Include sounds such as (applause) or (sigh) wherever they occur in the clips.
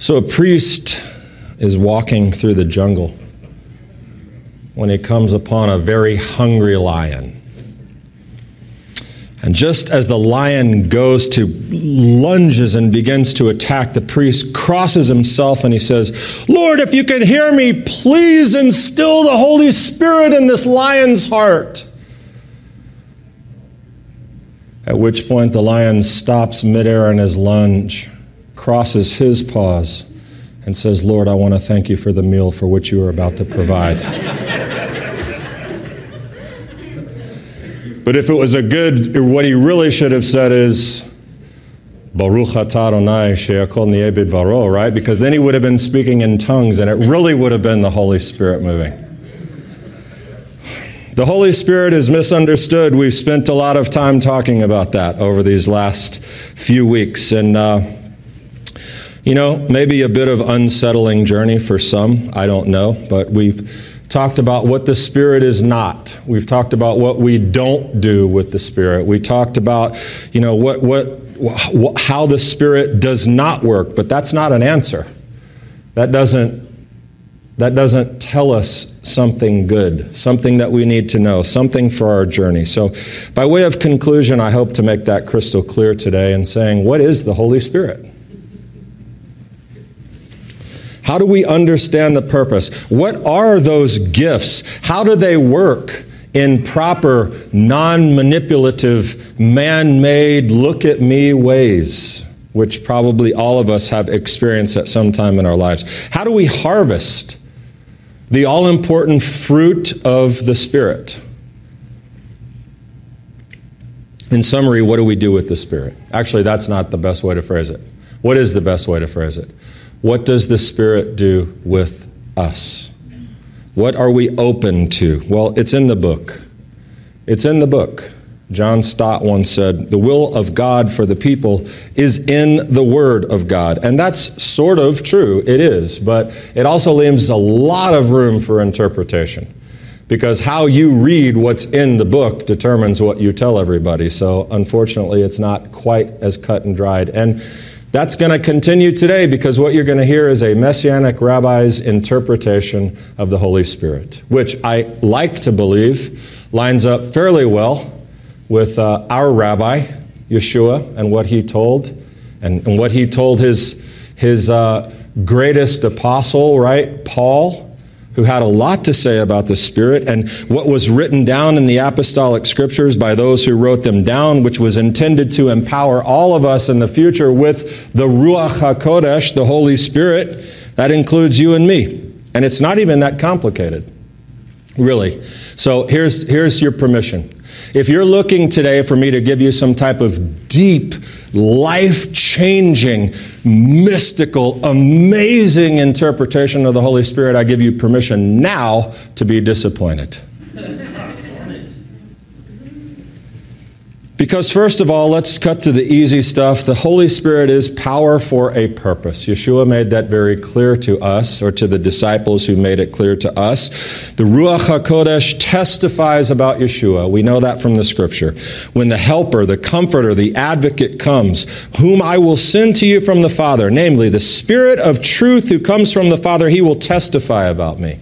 So a priest is walking through the jungle when he comes upon a very hungry lion. And just as the lion goes to lunges and begins to attack, the priest crosses himself and he says, Lord, if you can hear me, please instill the Holy Spirit in this lion's heart. At which point the lion stops midair in his lunge, crosses his paws, and says, Lord, I want to thank you for the meal for which you are about to provide. But if it was a good, what he really should have said is, Baruch Adonai she'akol ni'ebid varo, right? Because then he would have been speaking in tongues and it really would have been the Holy Spirit moving. The Holy Spirit is misunderstood. We've spent a lot of time talking about that over these last few weeks. And, uh, you know, maybe a bit of unsettling journey for some. I don't know. But we've talked about what the Spirit is not. We've talked about what we don't do with the Spirit. We talked about, you know, what, what, how the Spirit does not work, but that's not an answer. That doesn't, that doesn't tell us something good, something that we need to know, something for our journey. So, by way of conclusion, I hope to make that crystal clear today in saying, what is the Holy Spirit? How do we understand the purpose? What are those gifts? How do they work in proper, non manipulative, man made, look at me ways? Which probably all of us have experienced at some time in our lives. How do we harvest the all important fruit of the Spirit? In summary, what do we do with the Spirit? Actually, that's not the best way to phrase it. What is the best way to phrase it? What does the Spirit do with us? What are we open to? Well, it's in the book. It's in the book. John Stott once said, The will of God for the people is in the Word of God. And that's sort of true, it is, but it also leaves a lot of room for interpretation. Because how you read what's in the book determines what you tell everybody. So unfortunately, it's not quite as cut and dried. And that's going to continue today because what you're going to hear is a Messianic rabbi's interpretation of the Holy Spirit, which I like to believe lines up fairly well with uh, our rabbi, Yeshua, and what he told, and, and what he told his, his uh, greatest apostle, right, Paul who had a lot to say about the Spirit and what was written down in the apostolic scriptures by those who wrote them down, which was intended to empower all of us in the future with the Ruach HaKodesh, the Holy Spirit. That includes you and me. And it's not even that complicated, really. So here's, here's your permission. If you're looking today for me to give you some type of deep, life changing, mystical, amazing interpretation of the Holy Spirit, I give you permission now to be disappointed. (laughs) Because, first of all, let's cut to the easy stuff. The Holy Spirit is power for a purpose. Yeshua made that very clear to us, or to the disciples who made it clear to us. The Ruach HaKodesh testifies about Yeshua. We know that from the scripture. When the Helper, the Comforter, the Advocate comes, whom I will send to you from the Father, namely the Spirit of truth who comes from the Father, he will testify about me.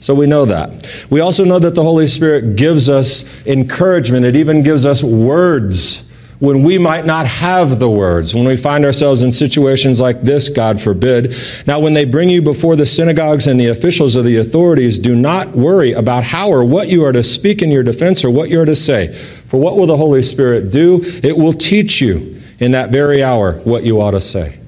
So we know that. We also know that the Holy Spirit gives us encouragement. It even gives us words when we might not have the words, when we find ourselves in situations like this, God forbid. Now, when they bring you before the synagogues and the officials of the authorities, do not worry about how or what you are to speak in your defense or what you are to say. For what will the Holy Spirit do? It will teach you in that very hour what you ought to say.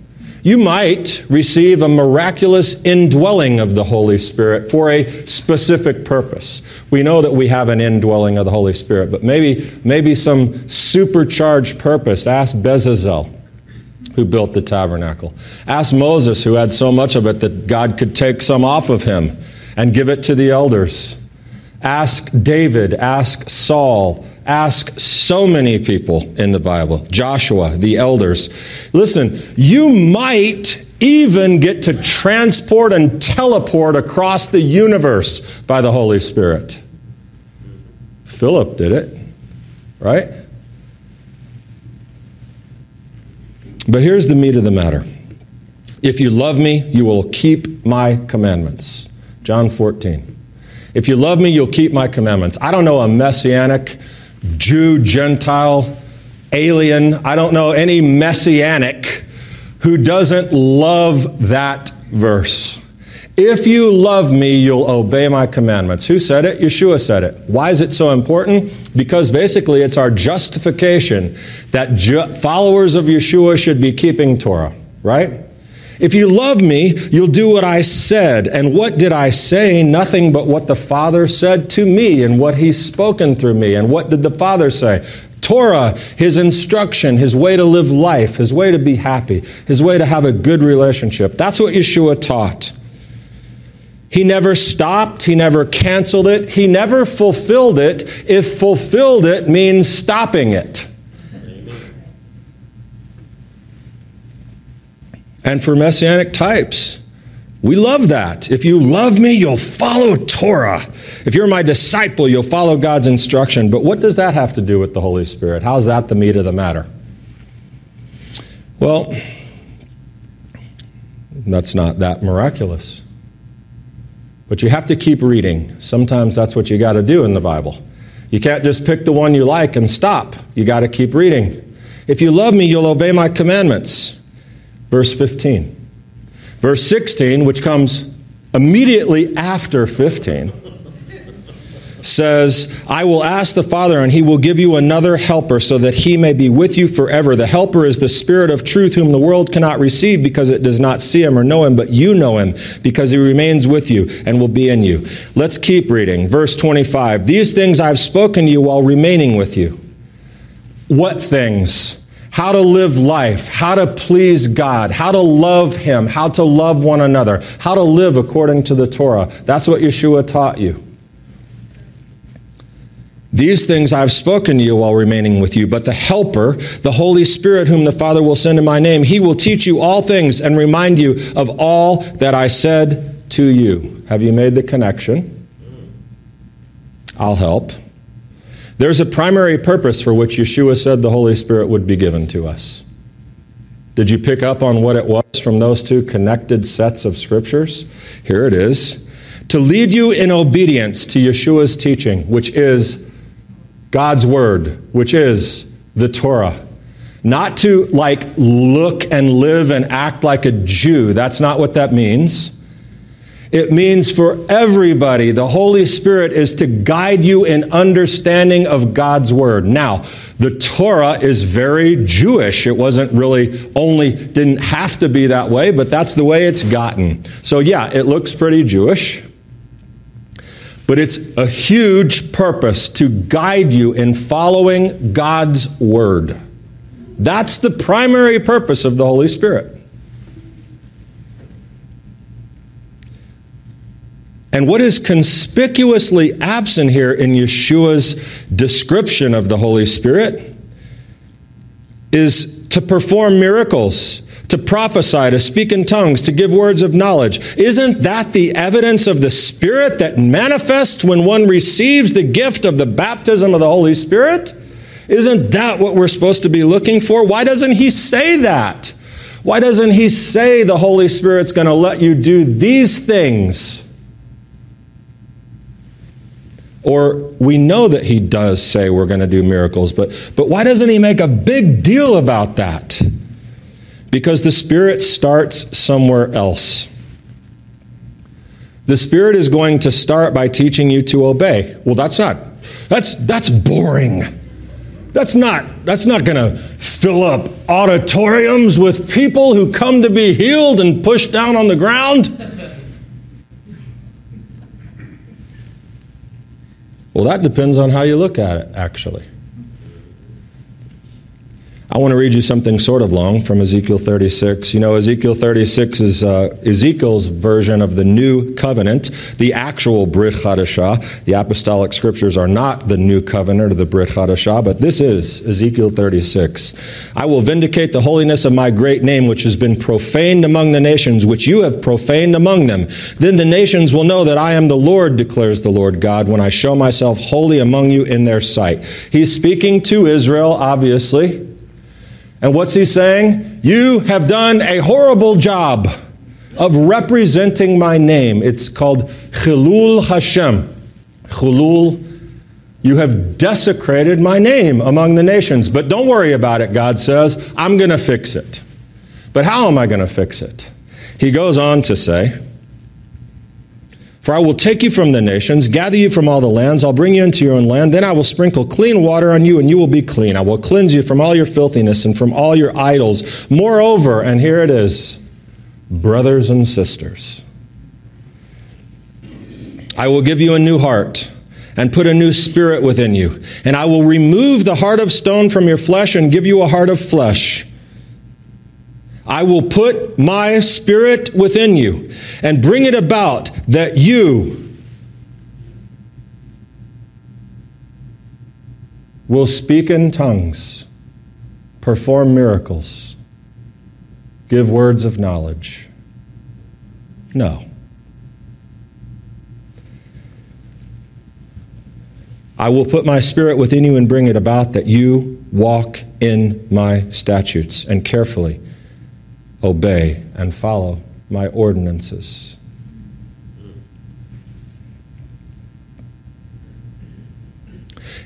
You might receive a miraculous indwelling of the Holy Spirit for a specific purpose. We know that we have an indwelling of the Holy Spirit, but maybe, maybe some supercharged purpose. Ask Bezalel, who built the tabernacle. Ask Moses, who had so much of it that God could take some off of him and give it to the elders. Ask David, ask Saul, Ask so many people in the Bible, Joshua, the elders. Listen, you might even get to transport and teleport across the universe by the Holy Spirit. Philip did it, right? But here's the meat of the matter If you love me, you will keep my commandments. John 14. If you love me, you'll keep my commandments. I don't know a messianic Jew, Gentile, alien, I don't know any messianic who doesn't love that verse. If you love me, you'll obey my commandments. Who said it? Yeshua said it. Why is it so important? Because basically it's our justification that ju- followers of Yeshua should be keeping Torah, right? If you love me, you'll do what I said. And what did I say? Nothing but what the Father said to me and what He's spoken through me. And what did the Father say? Torah, His instruction, His way to live life, His way to be happy, His way to have a good relationship. That's what Yeshua taught. He never stopped. He never canceled it. He never fulfilled it if fulfilled it means stopping it. And for messianic types, we love that. If you love me, you'll follow Torah. If you're my disciple, you'll follow God's instruction. But what does that have to do with the Holy Spirit? How's that the meat of the matter? Well, that's not that miraculous. But you have to keep reading. Sometimes that's what you got to do in the Bible. You can't just pick the one you like and stop. You got to keep reading. If you love me, you'll obey my commandments. Verse 15. Verse 16, which comes immediately after 15 says, I will ask the Father, and he will give you another helper so that he may be with you forever. The helper is the Spirit of truth, whom the world cannot receive because it does not see him or know him, but you know him because he remains with you and will be in you. Let's keep reading. Verse 25 These things I've spoken to you while remaining with you. What things? How to live life, how to please God, how to love Him, how to love one another, how to live according to the Torah. That's what Yeshua taught you. These things I've spoken to you while remaining with you, but the Helper, the Holy Spirit, whom the Father will send in my name, he will teach you all things and remind you of all that I said to you. Have you made the connection? I'll help. There's a primary purpose for which Yeshua said the Holy Spirit would be given to us. Did you pick up on what it was from those two connected sets of scriptures? Here it is. To lead you in obedience to Yeshua's teaching, which is God's word, which is the Torah. Not to like look and live and act like a Jew. That's not what that means. It means for everybody, the Holy Spirit is to guide you in understanding of God's Word. Now, the Torah is very Jewish. It wasn't really only, didn't have to be that way, but that's the way it's gotten. So, yeah, it looks pretty Jewish. But it's a huge purpose to guide you in following God's Word. That's the primary purpose of the Holy Spirit. And what is conspicuously absent here in Yeshua's description of the Holy Spirit is to perform miracles to prophesy, to speak in tongues, to give words of knowledge. Isn't that the evidence of the Spirit that manifests when one receives the gift of the baptism of the Holy Spirit? Isn't that what we're supposed to be looking for? Why doesn't he say that? Why doesn't he say the Holy Spirit's going to let you do these things? Or we know that he does say we're going to do miracles, but, but why doesn't he make a big deal about that? Because the Spirit starts somewhere else. The Spirit is going to start by teaching you to obey. Well, that's not, that's, that's boring. That's not, that's not going to fill up auditoriums with people who come to be healed and pushed down on the ground. Well, that depends on how you look at it, actually. I want to read you something sort of long from Ezekiel 36. You know, Ezekiel 36 is uh, Ezekiel's version of the new covenant, the actual Brit Chadashah. The apostolic scriptures are not the new covenant or the Brit Chadashah, but this is Ezekiel 36. I will vindicate the holiness of my great name, which has been profaned among the nations, which you have profaned among them. Then the nations will know that I am the Lord, declares the Lord God, when I show myself holy among you in their sight. He's speaking to Israel, obviously. And what's he saying? You have done a horrible job of representing my name. It's called Chilul Hashem. Chilul, you have desecrated my name among the nations. But don't worry about it, God says. I'm going to fix it. But how am I going to fix it? He goes on to say, For I will take you from the nations, gather you from all the lands, I'll bring you into your own land, then I will sprinkle clean water on you, and you will be clean. I will cleanse you from all your filthiness and from all your idols. Moreover, and here it is, brothers and sisters, I will give you a new heart and put a new spirit within you. And I will remove the heart of stone from your flesh and give you a heart of flesh. I will put my spirit within you and bring it about that you will speak in tongues, perform miracles, give words of knowledge. No. I will put my spirit within you and bring it about that you walk in my statutes and carefully obey and follow my ordinances.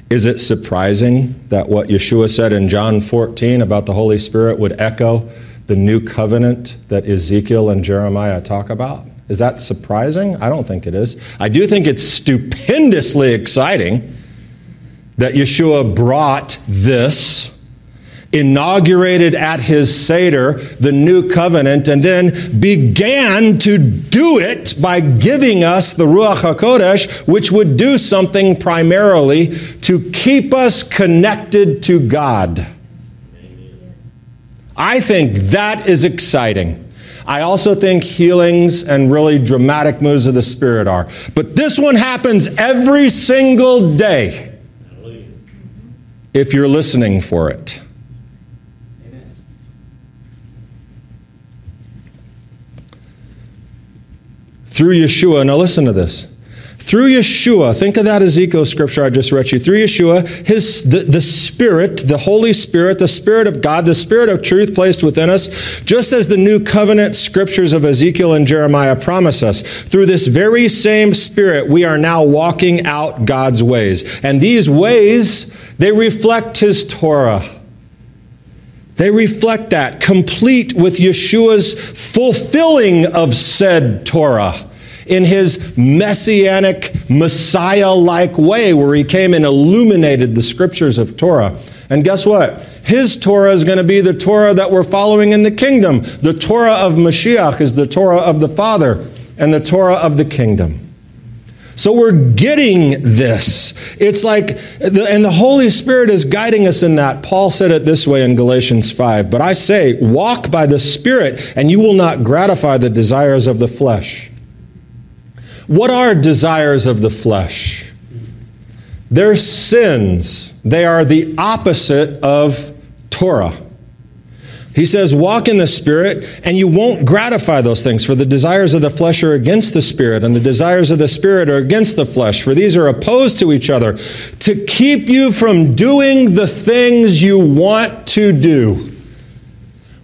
Is it surprising that what Yeshua said in John 14 about the Holy Spirit would echo the new covenant that Ezekiel and Jeremiah talk about? Is that surprising? I don't think it is. I do think it's stupendously exciting that Yeshua brought this inaugurated at his Seder the new covenant, and then began to do it by giving us the Ruach HaKodesh, which would do something primarily to keep us connected to God. I think that is exciting. I also think healings and really dramatic moves of the Spirit are. But this one happens every single day if you're listening for it. Through Yeshua. Now listen to this. Through Yeshua, think of that Ezekiel scripture I just read you. Through Yeshua, his the, the Spirit, the Holy Spirit, the Spirit of God, the Spirit of truth placed within us, just as the new covenant scriptures of Ezekiel and Jeremiah promise us. Through this very same Spirit, we are now walking out God's ways. And these ways, they reflect his Torah. They reflect that, complete with Yeshua's fulfilling of said Torah in his messianic, Messiah like way, where he came and illuminated the scriptures of Torah. And guess what? His Torah is going to be the Torah that we're following in the kingdom. The Torah of Mashiach is the Torah of the Father and the Torah of the kingdom. So we're getting this. It's like, and the Holy Spirit is guiding us in that. Paul said it this way in Galatians 5 But I say, walk by the Spirit, and you will not gratify the desires of the flesh. What are desires of the flesh? They're sins. They are the opposite of Torah. He says, Walk in the Spirit, and you won't gratify those things, for the desires of the flesh are against the Spirit, and the desires of the Spirit are against the flesh, for these are opposed to each other, to keep you from doing the things you want to do.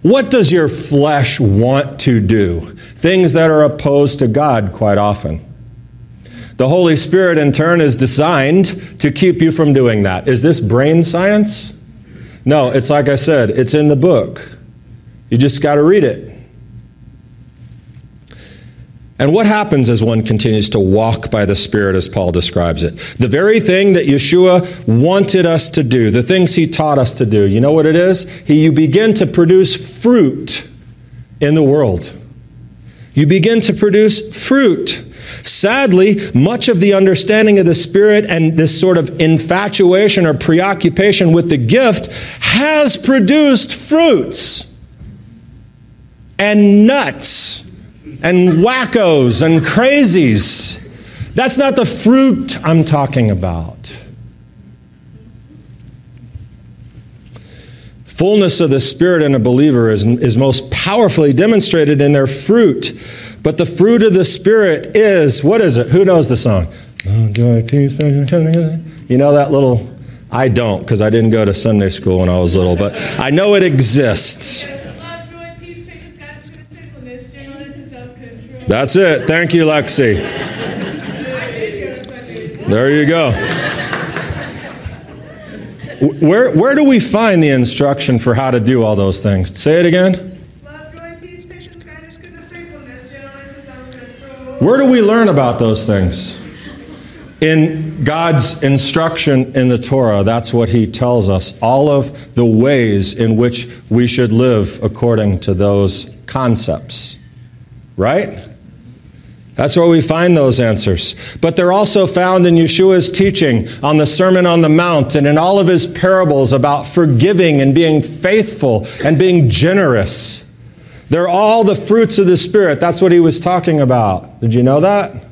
What does your flesh want to do? Things that are opposed to God quite often. The Holy Spirit, in turn, is designed to keep you from doing that. Is this brain science? No, it's like I said, it's in the book. You just got to read it. And what happens as one continues to walk by the Spirit, as Paul describes it? The very thing that Yeshua wanted us to do, the things he taught us to do, you know what it is? He, you begin to produce fruit in the world. You begin to produce fruit. Sadly, much of the understanding of the Spirit and this sort of infatuation or preoccupation with the gift has produced fruits and nuts and wackos and crazies. That's not the fruit I'm talking about. Fullness of the Spirit in a believer is, is most powerfully demonstrated in their fruit. But the fruit of the Spirit is, what is it? Who knows the song? You know that little, I don't because I didn't go to Sunday school when I was little, but I know it exists. That's it. Thank you, Lexi. There you go. Where, where do we find the instruction for how to do all those things? Say it again. Where do we learn about those things? In God's instruction in the Torah, that's what He tells us. All of the ways in which we should live according to those concepts. Right? That's where we find those answers. But they're also found in Yeshua's teaching on the Sermon on the Mount and in all of his parables about forgiving and being faithful and being generous. They're all the fruits of the Spirit. That's what he was talking about. Did you know that?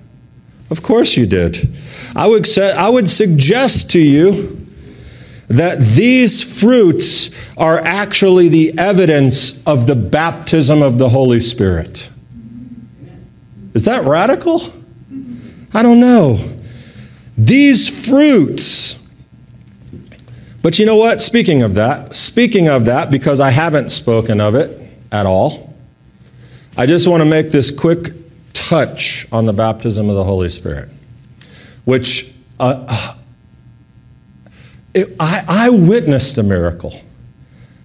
Of course you did. I would, say, I would suggest to you that these fruits are actually the evidence of the baptism of the Holy Spirit. Is that radical? I don't know. These fruits. But you know what? Speaking of that, speaking of that, because I haven't spoken of it at all, I just want to make this quick touch on the baptism of the Holy Spirit, which uh, it, I, I witnessed a miracle.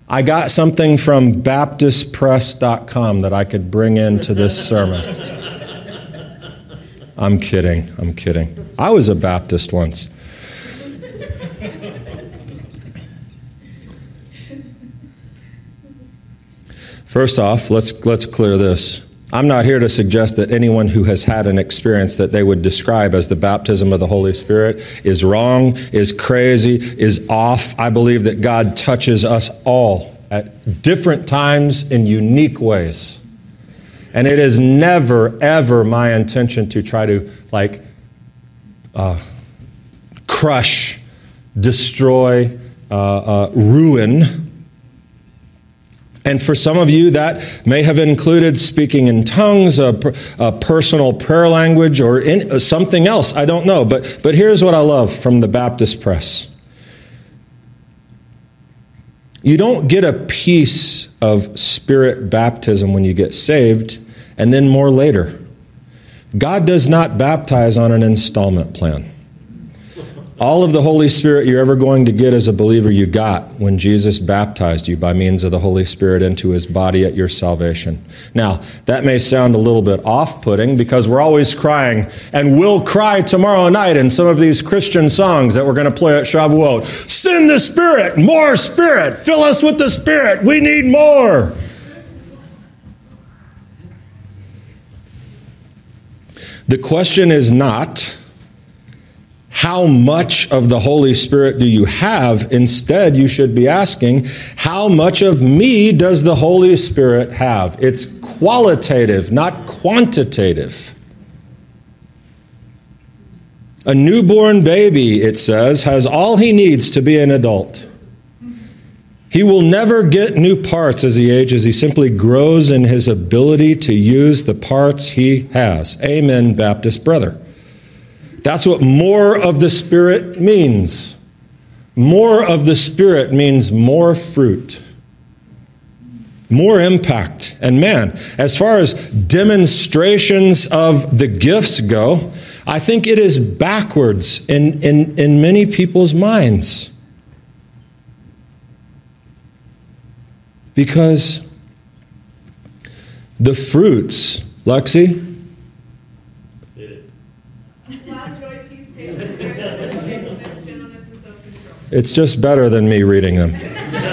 I got something from BaptistPress.com that I could bring into this sermon. (laughs) I'm kidding. I'm kidding. I was a Baptist once. First off, let's, let's clear this. I'm not here to suggest that anyone who has had an experience that they would describe as the baptism of the Holy Spirit is wrong, is crazy, is off. I believe that God touches us all at different times in unique ways. And it is never, ever my intention to try to, like, uh, crush, destroy, uh, uh, ruin. And for some of you, that may have included speaking in tongues, a, a personal prayer language, or in, uh, something else. I don't know. But, but here's what I love from the Baptist press you don't get a piece of spirit baptism when you get saved and then more later. God does not baptize on an installment plan. All of the Holy Spirit you're ever going to get as a believer, you got when Jesus baptized you by means of the Holy Spirit into his body at your salvation. Now, that may sound a little bit off putting because we're always crying and will cry tomorrow night in some of these Christian songs that we're going to play at Shavuot. Send the Spirit, more Spirit, fill us with the Spirit, we need more. The question is not, how much of the Holy Spirit do you have? Instead, you should be asking, how much of me does the Holy Spirit have? It's qualitative, not quantitative. A newborn baby, it says, has all he needs to be an adult. He will never get new parts as he ages. He simply grows in his ability to use the parts he has. Amen, Baptist brother. That's what more of the Spirit means. More of the Spirit means more fruit, more impact. And man, as far as demonstrations of the gifts go, I think it is backwards in, in, in many people's minds. Because the fruits, Lexi, it's just better than me reading them.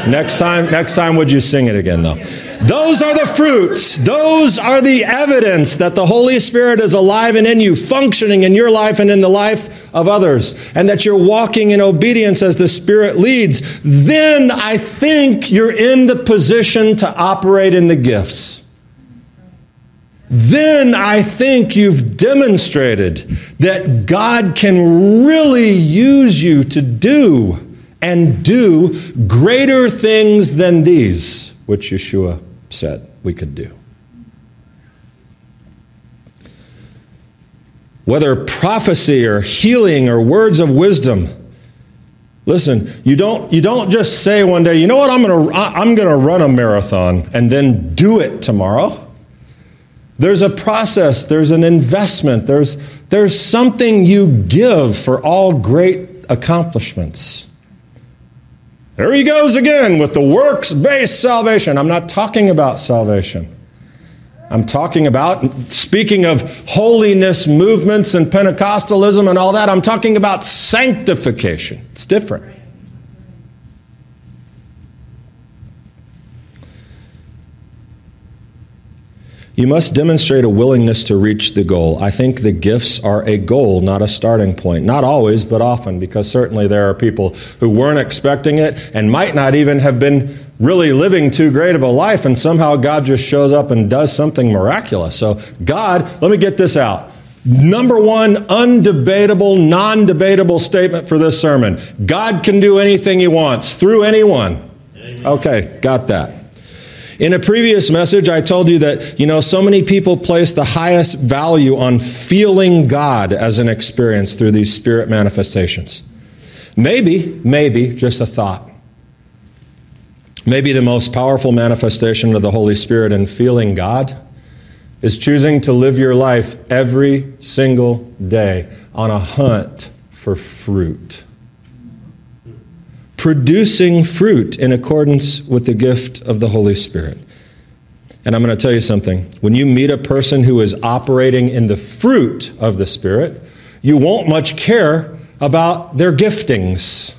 next time, next time, would you sing it again, though? Those are the fruits. Those are the evidence that the Holy Spirit is alive and in you, functioning in your life and in the life of others, and that you're walking in obedience as the Spirit leads. Then I think you're in the position to operate in the gifts. Then I think you've demonstrated that God can really use you to do and do greater things than these, which Yeshua said we could do. Whether prophecy or healing or words of wisdom. Listen, you don't, you don't just say one day, you know what, I'm going to I'm going to run a marathon and then do it tomorrow. There's a process, there's an investment, there's, there's something you give for all great accomplishments. There he goes again with the works based salvation. I'm not talking about salvation. I'm talking about, speaking of holiness movements and Pentecostalism and all that, I'm talking about sanctification. It's different. You must demonstrate a willingness to reach the goal. I think the gifts are a goal, not a starting point. Not always, but often, because certainly there are people who weren't expecting it and might not even have been really living too great of a life, and somehow God just shows up and does something miraculous. So, God, let me get this out. Number one, undebatable, non debatable statement for this sermon God can do anything He wants through anyone. Amen. Okay, got that. In a previous message, I told you that, you know, so many people place the highest value on feeling God as an experience through these spirit manifestations. Maybe, maybe, just a thought. Maybe the most powerful manifestation of the Holy Spirit in feeling God is choosing to live your life every single day on a hunt for fruit producing fruit in accordance with the gift of the Holy Spirit. And I'm going to tell you something. When you meet a person who is operating in the fruit of the Spirit, you won't much care about their giftings.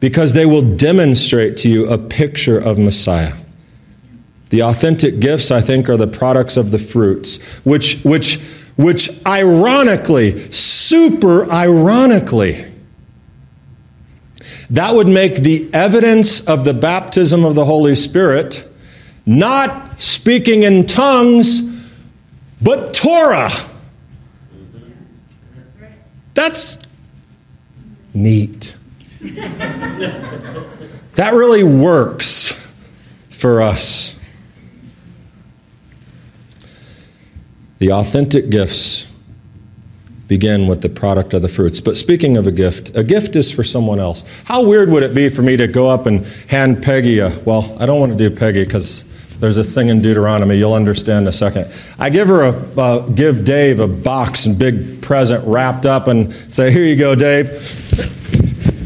Because they will demonstrate to you a picture of Messiah. The authentic gifts, I think, are the products of the fruits, which, which, which ironically, super ironically, that would make the evidence of the baptism of the Holy Spirit not speaking in tongues, but Torah. That's neat. (laughs) that really works for us. The authentic gifts begin with the product of the fruits. But speaking of a gift, a gift is for someone else. How weird would it be for me to go up and hand Peggy a, well, I don't want to do Peggy because there's this thing in Deuteronomy, you'll understand in a second. I give her a, uh, give Dave a box and big present wrapped up and say, here you go, Dave.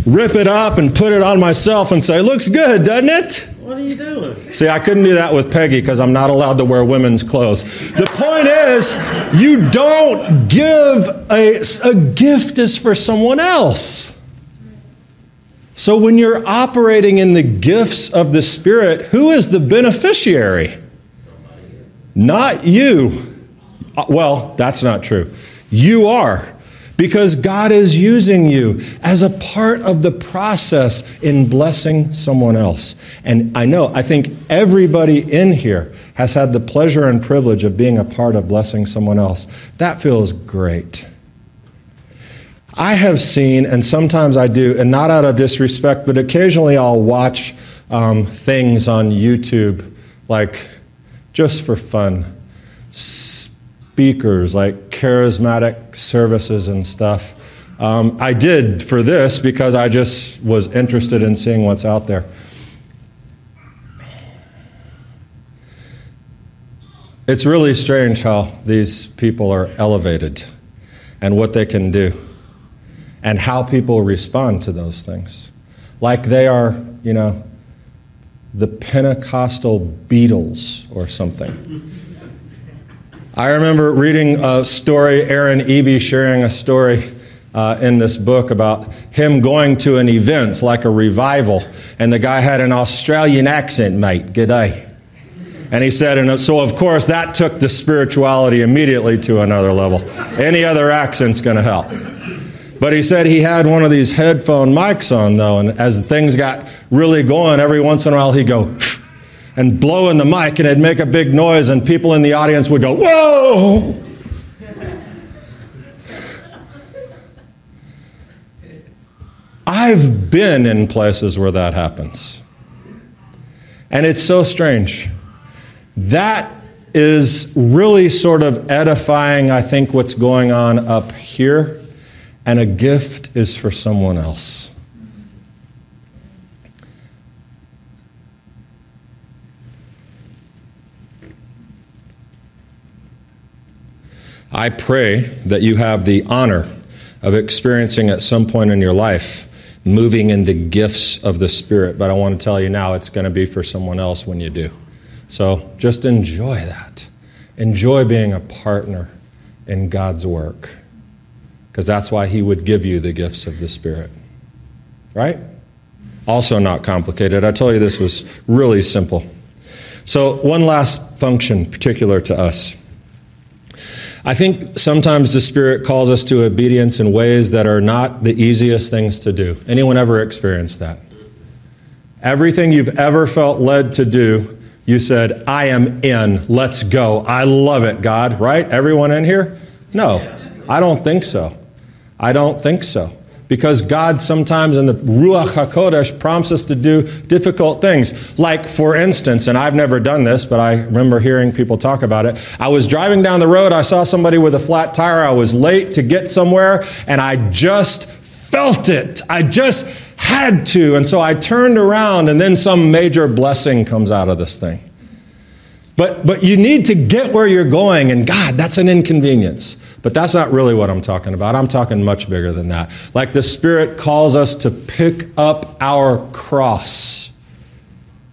Rip it up and put it on myself and say, looks good, doesn't it? What are you doing? See, I couldn't do that with Peggy because I'm not allowed to wear women's clothes. The point you don't give a, a gift is for someone else. So when you're operating in the gifts of the Spirit, who is the beneficiary? Not you. Uh, well, that's not true. You are because God is using you as a part of the process in blessing someone else. And I know, I think everybody in here has had the pleasure and privilege of being a part of blessing someone else. That feels great. I have seen, and sometimes I do, and not out of disrespect, but occasionally I'll watch um, things on YouTube, like just for fun speakers, like charismatic services and stuff. Um, I did for this because I just was interested in seeing what's out there. It's really strange how these people are elevated and what they can do and how people respond to those things. Like they are, you know, the Pentecostal Beatles or something. I remember reading a story, Aaron Eby sharing a story uh, in this book about him going to an event like a revival, and the guy had an Australian accent, mate. G'day. And he said, and so of course that took the spirituality immediately to another level. Any other accent's going to help. But he said he had one of these headphone mics on though, and as things got really going, every once in a while he'd go, (laughs) and blow in the mic and it'd make a big noise and people in the audience would go, Whoa! I've been in places where that happens. And it's so strange. That is really sort of edifying, I think, what's going on up here. And a gift is for someone else. I pray that you have the honor of experiencing at some point in your life moving in the gifts of the Spirit. But I want to tell you now, it's going to be for someone else when you do. So just enjoy that. Enjoy being a partner in God's work, because that's why He would give you the gifts of the Spirit. Right? Also, not complicated. I told you this was really simple. So, one last function particular to us. I think sometimes the Spirit calls us to obedience in ways that are not the easiest things to do. Anyone ever experienced that? Everything you've ever felt led to do, you said, I am in, let's go. I love it, God, right? Everyone in here? No, I don't think so. I don't think so because God sometimes in the Ruach HaKodesh prompts us to do difficult things. Like, for instance, and I've never done this, but I remember hearing people talk about it. I was driving down the road, I saw somebody with a flat tire, I was late to get somewhere, and I just felt it. I just had to. And so I turned around, and then some major blessing comes out of this thing. But, but you need to get where you're going, and God, that's an inconvenience. But that's not really what I'm talking about. I'm talking much bigger than that. Like the Spirit calls us to pick up our cross,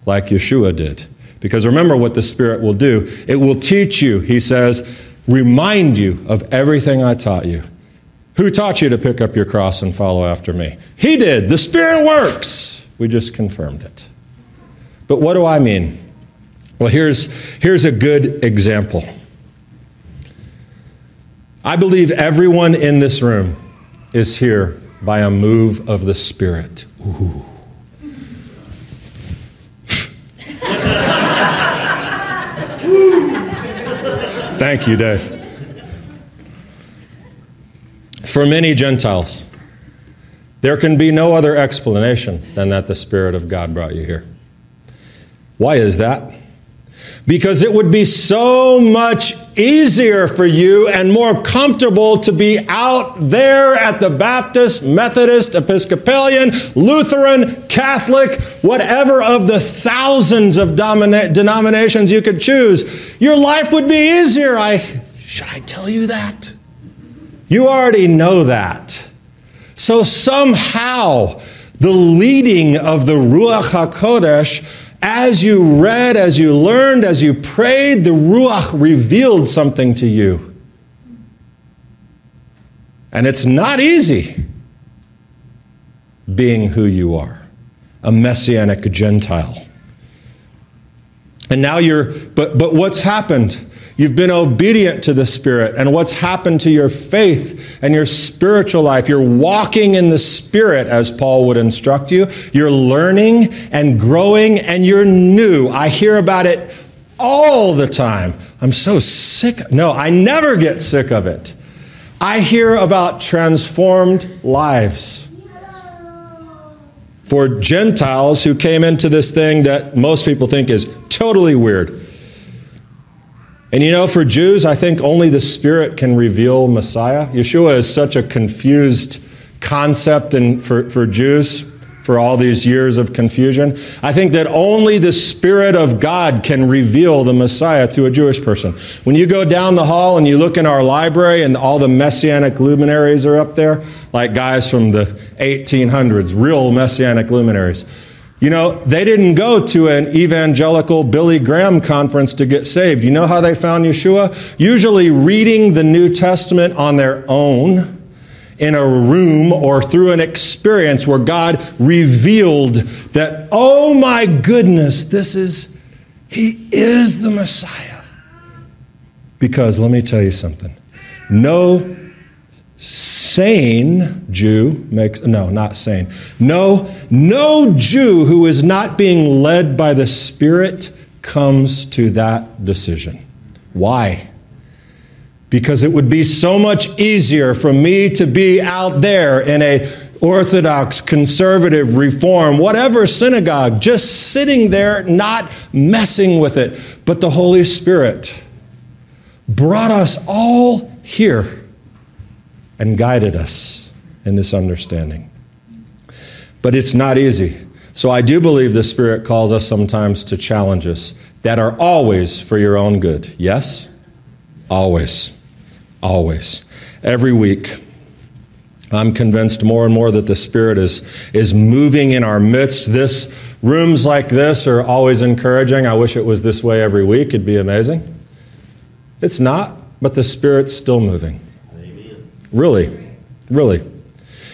like Yeshua did. Because remember what the Spirit will do it will teach you, he says, remind you of everything I taught you. Who taught you to pick up your cross and follow after me? He did. The Spirit works. We just confirmed it. But what do I mean? Well, here's, here's a good example. I believe everyone in this room is here by a move of the Spirit. Ooh. (laughs) Thank you, Dave. For many Gentiles, there can be no other explanation than that the Spirit of God brought you here. Why is that? because it would be so much easier for you and more comfortable to be out there at the Baptist, Methodist, Episcopalian, Lutheran, Catholic, whatever of the thousands of domina- denominations you could choose. Your life would be easier. I should I tell you that? You already know that. So somehow the leading of the Ruach HaKodesh as you read, as you learned, as you prayed, the Ruach revealed something to you. And it's not easy being who you are a messianic Gentile. And now you're, but, but what's happened? You've been obedient to the Spirit. And what's happened to your faith and your spiritual life? You're walking in the Spirit, as Paul would instruct you. You're learning and growing, and you're new. I hear about it all the time. I'm so sick. No, I never get sick of it. I hear about transformed lives for Gentiles who came into this thing that most people think is totally weird. And you know, for Jews, I think only the Spirit can reveal Messiah. Yeshua is such a confused concept and for, for Jews for all these years of confusion. I think that only the Spirit of God can reveal the Messiah to a Jewish person. When you go down the hall and you look in our library and all the messianic luminaries are up there, like guys from the 1800s, real messianic luminaries. You know, they didn't go to an evangelical Billy Graham conference to get saved. You know how they found Yeshua? Usually reading the New Testament on their own in a room or through an experience where God revealed that, oh my goodness, this is, He is the Messiah. Because let me tell you something no sane Jew makes no, not sane. No, no Jew who is not being led by the Spirit comes to that decision. Why? Because it would be so much easier for me to be out there in a Orthodox, conservative, reform, whatever synagogue, just sitting there, not messing with it. But the Holy Spirit brought us all here and guided us in this understanding. But it's not easy. So I do believe the Spirit calls us sometimes to challenges that are always for your own good. Yes? Always. Always. Every week. I'm convinced more and more that the Spirit is, is moving in our midst. This rooms like this are always encouraging. I wish it was this way every week. It'd be amazing. It's not, but the Spirit's still moving. Really, really.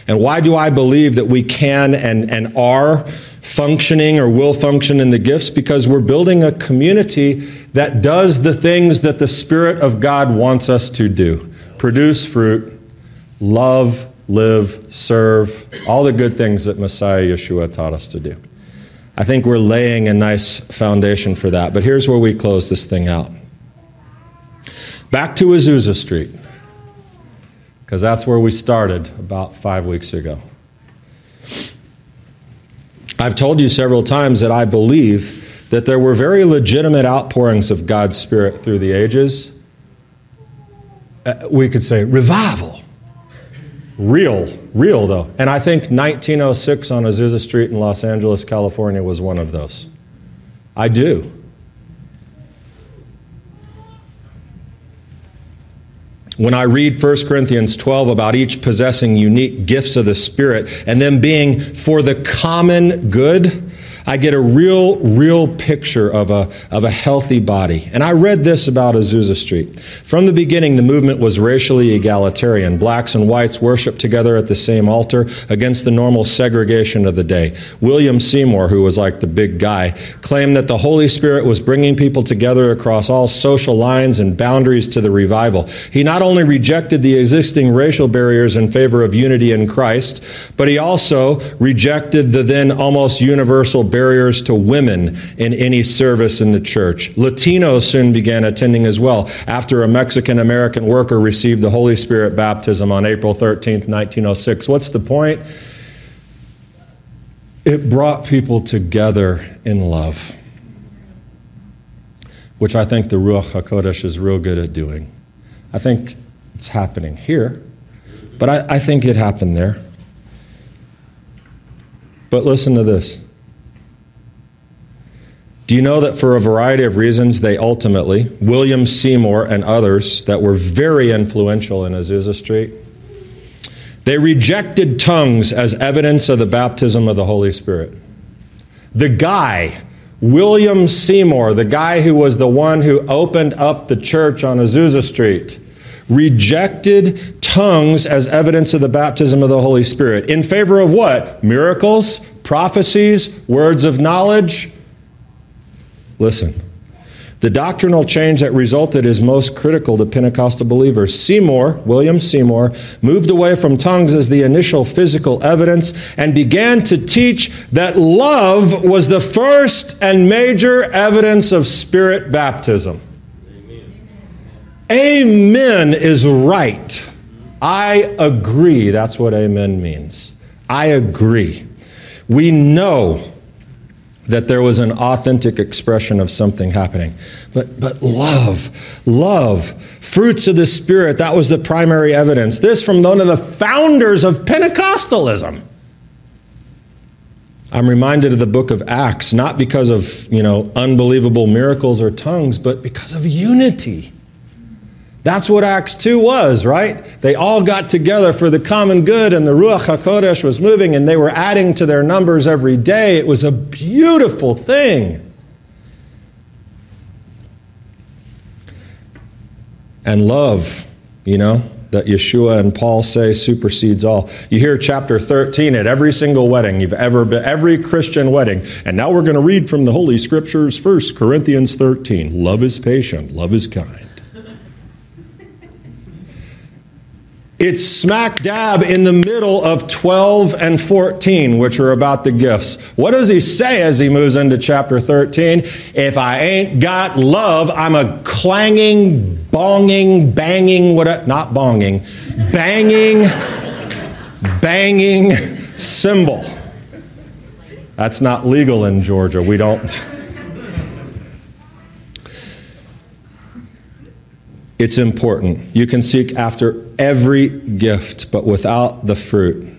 And why do I believe that we can and, and are functioning or will function in the gifts? Because we're building a community that does the things that the Spirit of God wants us to do produce fruit, love, live, serve, all the good things that Messiah Yeshua taught us to do. I think we're laying a nice foundation for that. But here's where we close this thing out. Back to Azusa Street, because that's where we started about five weeks ago. I've told you several times that I believe that there were very legitimate outpourings of God's Spirit through the ages. Uh, we could say revival. Real, real though. And I think 1906 on Azusa Street in Los Angeles, California was one of those. I do. When I read 1 Corinthians 12 about each possessing unique gifts of the Spirit and them being for the common good, I get a real, real picture of a, of a healthy body. And I read this about Azusa Street. From the beginning, the movement was racially egalitarian. Blacks and whites worshiped together at the same altar against the normal segregation of the day. William Seymour, who was like the big guy, claimed that the Holy Spirit was bringing people together across all social lines and boundaries to the revival. He not only rejected the existing racial barriers in favor of unity in Christ, but he also rejected the then almost universal barriers to women in any service in the church. Latinos soon began attending as well after a Mexican American worker received the Holy Spirit baptism on April 13th, 1906. What's the point? It brought people together in love, which I think the Ruach HaKodesh is real good at doing. I think it's happening here, but I, I think it happened there. But listen to this. Do you know that for a variety of reasons, they ultimately, William Seymour and others that were very influential in Azusa Street, they rejected tongues as evidence of the baptism of the Holy Spirit. The guy, William Seymour, the guy who was the one who opened up the church on Azusa Street, rejected tongues as evidence of the baptism of the Holy Spirit. In favor of what? Miracles, prophecies, words of knowledge, Listen. The doctrinal change that resulted is most critical to Pentecostal believers. Seymour, William Seymour, moved away from tongues as the initial physical evidence and began to teach that love was the first and major evidence of spirit baptism. Amen, amen is right. I agree. That's what amen means. I agree. We know that there was an authentic expression of something happening. But, but love, love, fruits of the Spirit, that was the primary evidence. This from one of the founders of Pentecostalism. I'm reminded of the book of Acts, not because of, you know, unbelievable miracles or tongues, but because of unity. That's what Acts 2 was, right? They all got together for the common good, and the Ruach HaKodesh was moving, and they were adding to their numbers every day. It was a beautiful thing. And love, you know, that Yeshua and Paul say supersedes all. You hear chapter 13 at every single wedding you've ever been, every Christian wedding. And now we're going to read from the Holy Scriptures first, Corinthians 13. Love is patient, love is kind. It's smack dab in the middle of 12 and 14, which are about the gifts. What does he say as he moves into chapter 13? If I ain't got love, I'm a clanging, bonging, banging, what? Not bonging, banging, banging cymbal. That's not legal in Georgia. We don't. It's important. You can seek after every gift, but without the fruit.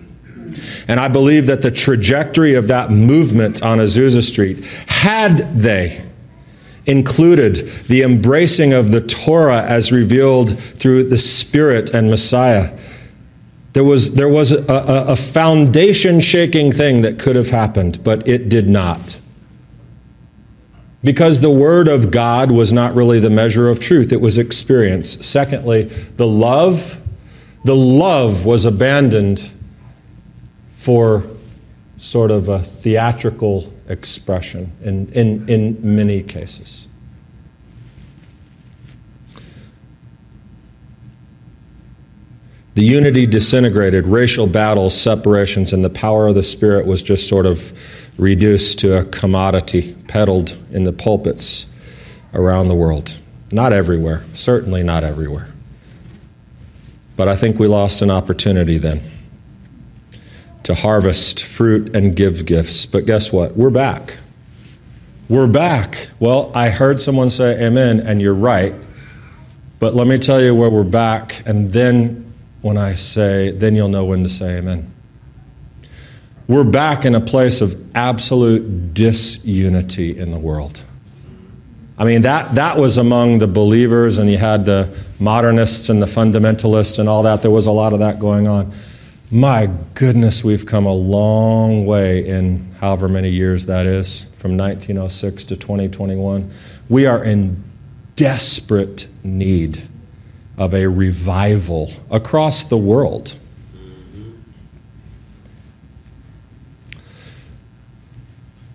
And I believe that the trajectory of that movement on Azusa Street, had they included the embracing of the Torah as revealed through the Spirit and Messiah. There was, there was a, a, a foundation shaking thing that could have happened, but it did not. Because the Word of God was not really the measure of truth, it was experience. Secondly, the love, the love was abandoned for sort of a theatrical expression in, in, in many cases. The unity disintegrated, racial battles, separations, and the power of the Spirit was just sort of reduced to a commodity peddled in the pulpits around the world. Not everywhere, certainly not everywhere. But I think we lost an opportunity then to harvest fruit and give gifts. But guess what? We're back. We're back. Well, I heard someone say amen, and you're right. But let me tell you where we're back, and then when I say, then you'll know when to say amen. We're back in a place of absolute disunity in the world. I mean, that, that was among the believers, and you had the modernists and the fundamentalists and all that. There was a lot of that going on. My goodness, we've come a long way in however many years that is, from 1906 to 2021. We are in desperate need of a revival across the world.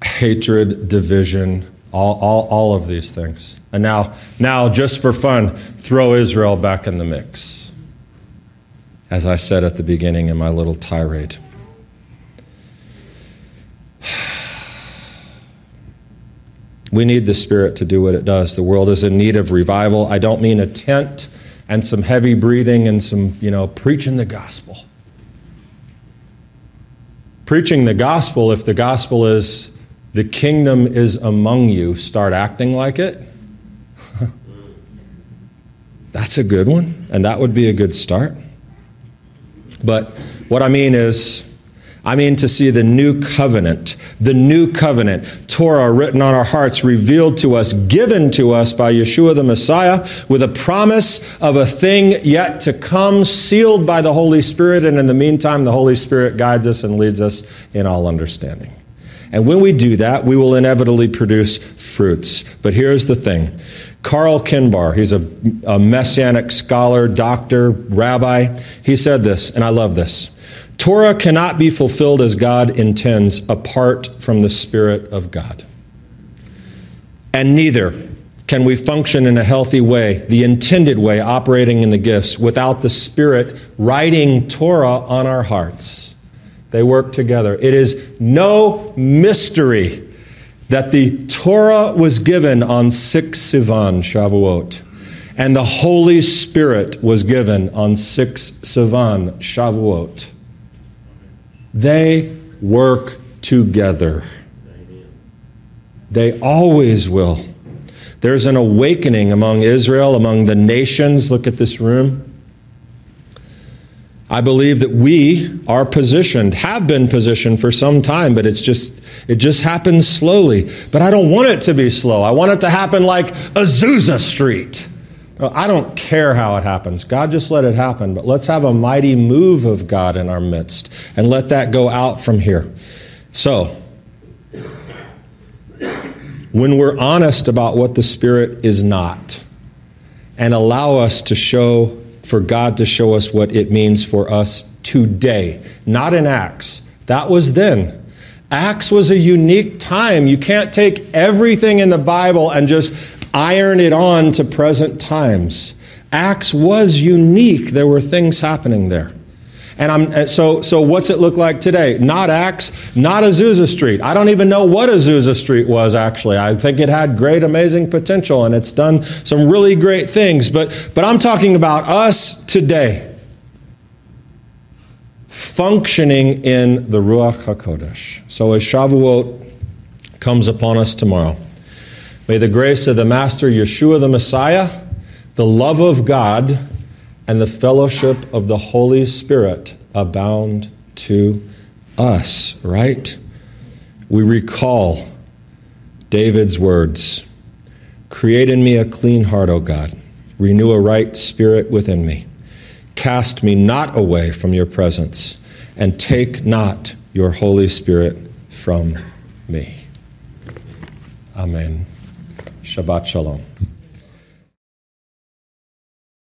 Hatred, division, all, all, all of these things. And now, now, just for fun, throw Israel back in the mix. As I said at the beginning in my little tirade. (sighs) We need the Spirit to do what it does. The world is in need of revival. I don't mean a tent and some heavy breathing and some, you know, preaching the gospel. Preaching the gospel, if the gospel is the kingdom is among you, start acting like it. (laughs) That's a good one, and that would be a good start. But what I mean is, I mean to see the new covenant, the new covenant, Torah written on our hearts, revealed to us, given to us by Yeshua the Messiah, with a promise of a thing yet to come, sealed by the Holy Spirit. And in the meantime, the Holy Spirit guides us and leads us in all understanding. And when we do that, we will inevitably produce fruits. But here's the thing Carl Kinbar, he's a, a messianic scholar, doctor, rabbi. He said this, and I love this. Torah cannot be fulfilled as God intends apart from the Spirit of God. And neither can we function in a healthy way, the intended way, operating in the gifts, without the Spirit writing Torah on our hearts. They work together. It is no mystery that the Torah was given on 6 Sivan, Shavuot, and the Holy Spirit was given on 6 Sivan, Shavuot. They work together. They always will. There's an awakening among Israel, among the nations. Look at this room. I believe that we are positioned, have been positioned for some time, but it's just it just happens slowly. But I don't want it to be slow. I want it to happen like Azusa Street. I don't care how it happens. God just let it happen. But let's have a mighty move of God in our midst and let that go out from here. So, when we're honest about what the Spirit is not and allow us to show, for God to show us what it means for us today, not in Acts. That was then. Acts was a unique time. You can't take everything in the Bible and just iron it on to present times. Acts was unique. There were things happening there. And I'm uh, so so what's it look like today? Not Acts, not Azusa Street. I don't even know what Azusa Street was actually. I think it had great amazing potential and it's done some really great things, but but I'm talking about us today. Functioning in the Ruach HaKodesh. So as Shavuot comes upon us tomorrow, May the grace of the Master Yeshua the Messiah, the love of God, and the fellowship of the Holy Spirit abound to us, right? We recall David's words Create in me a clean heart, O God. Renew a right spirit within me. Cast me not away from your presence, and take not your Holy Spirit from me. Amen. Shabbat Shalom.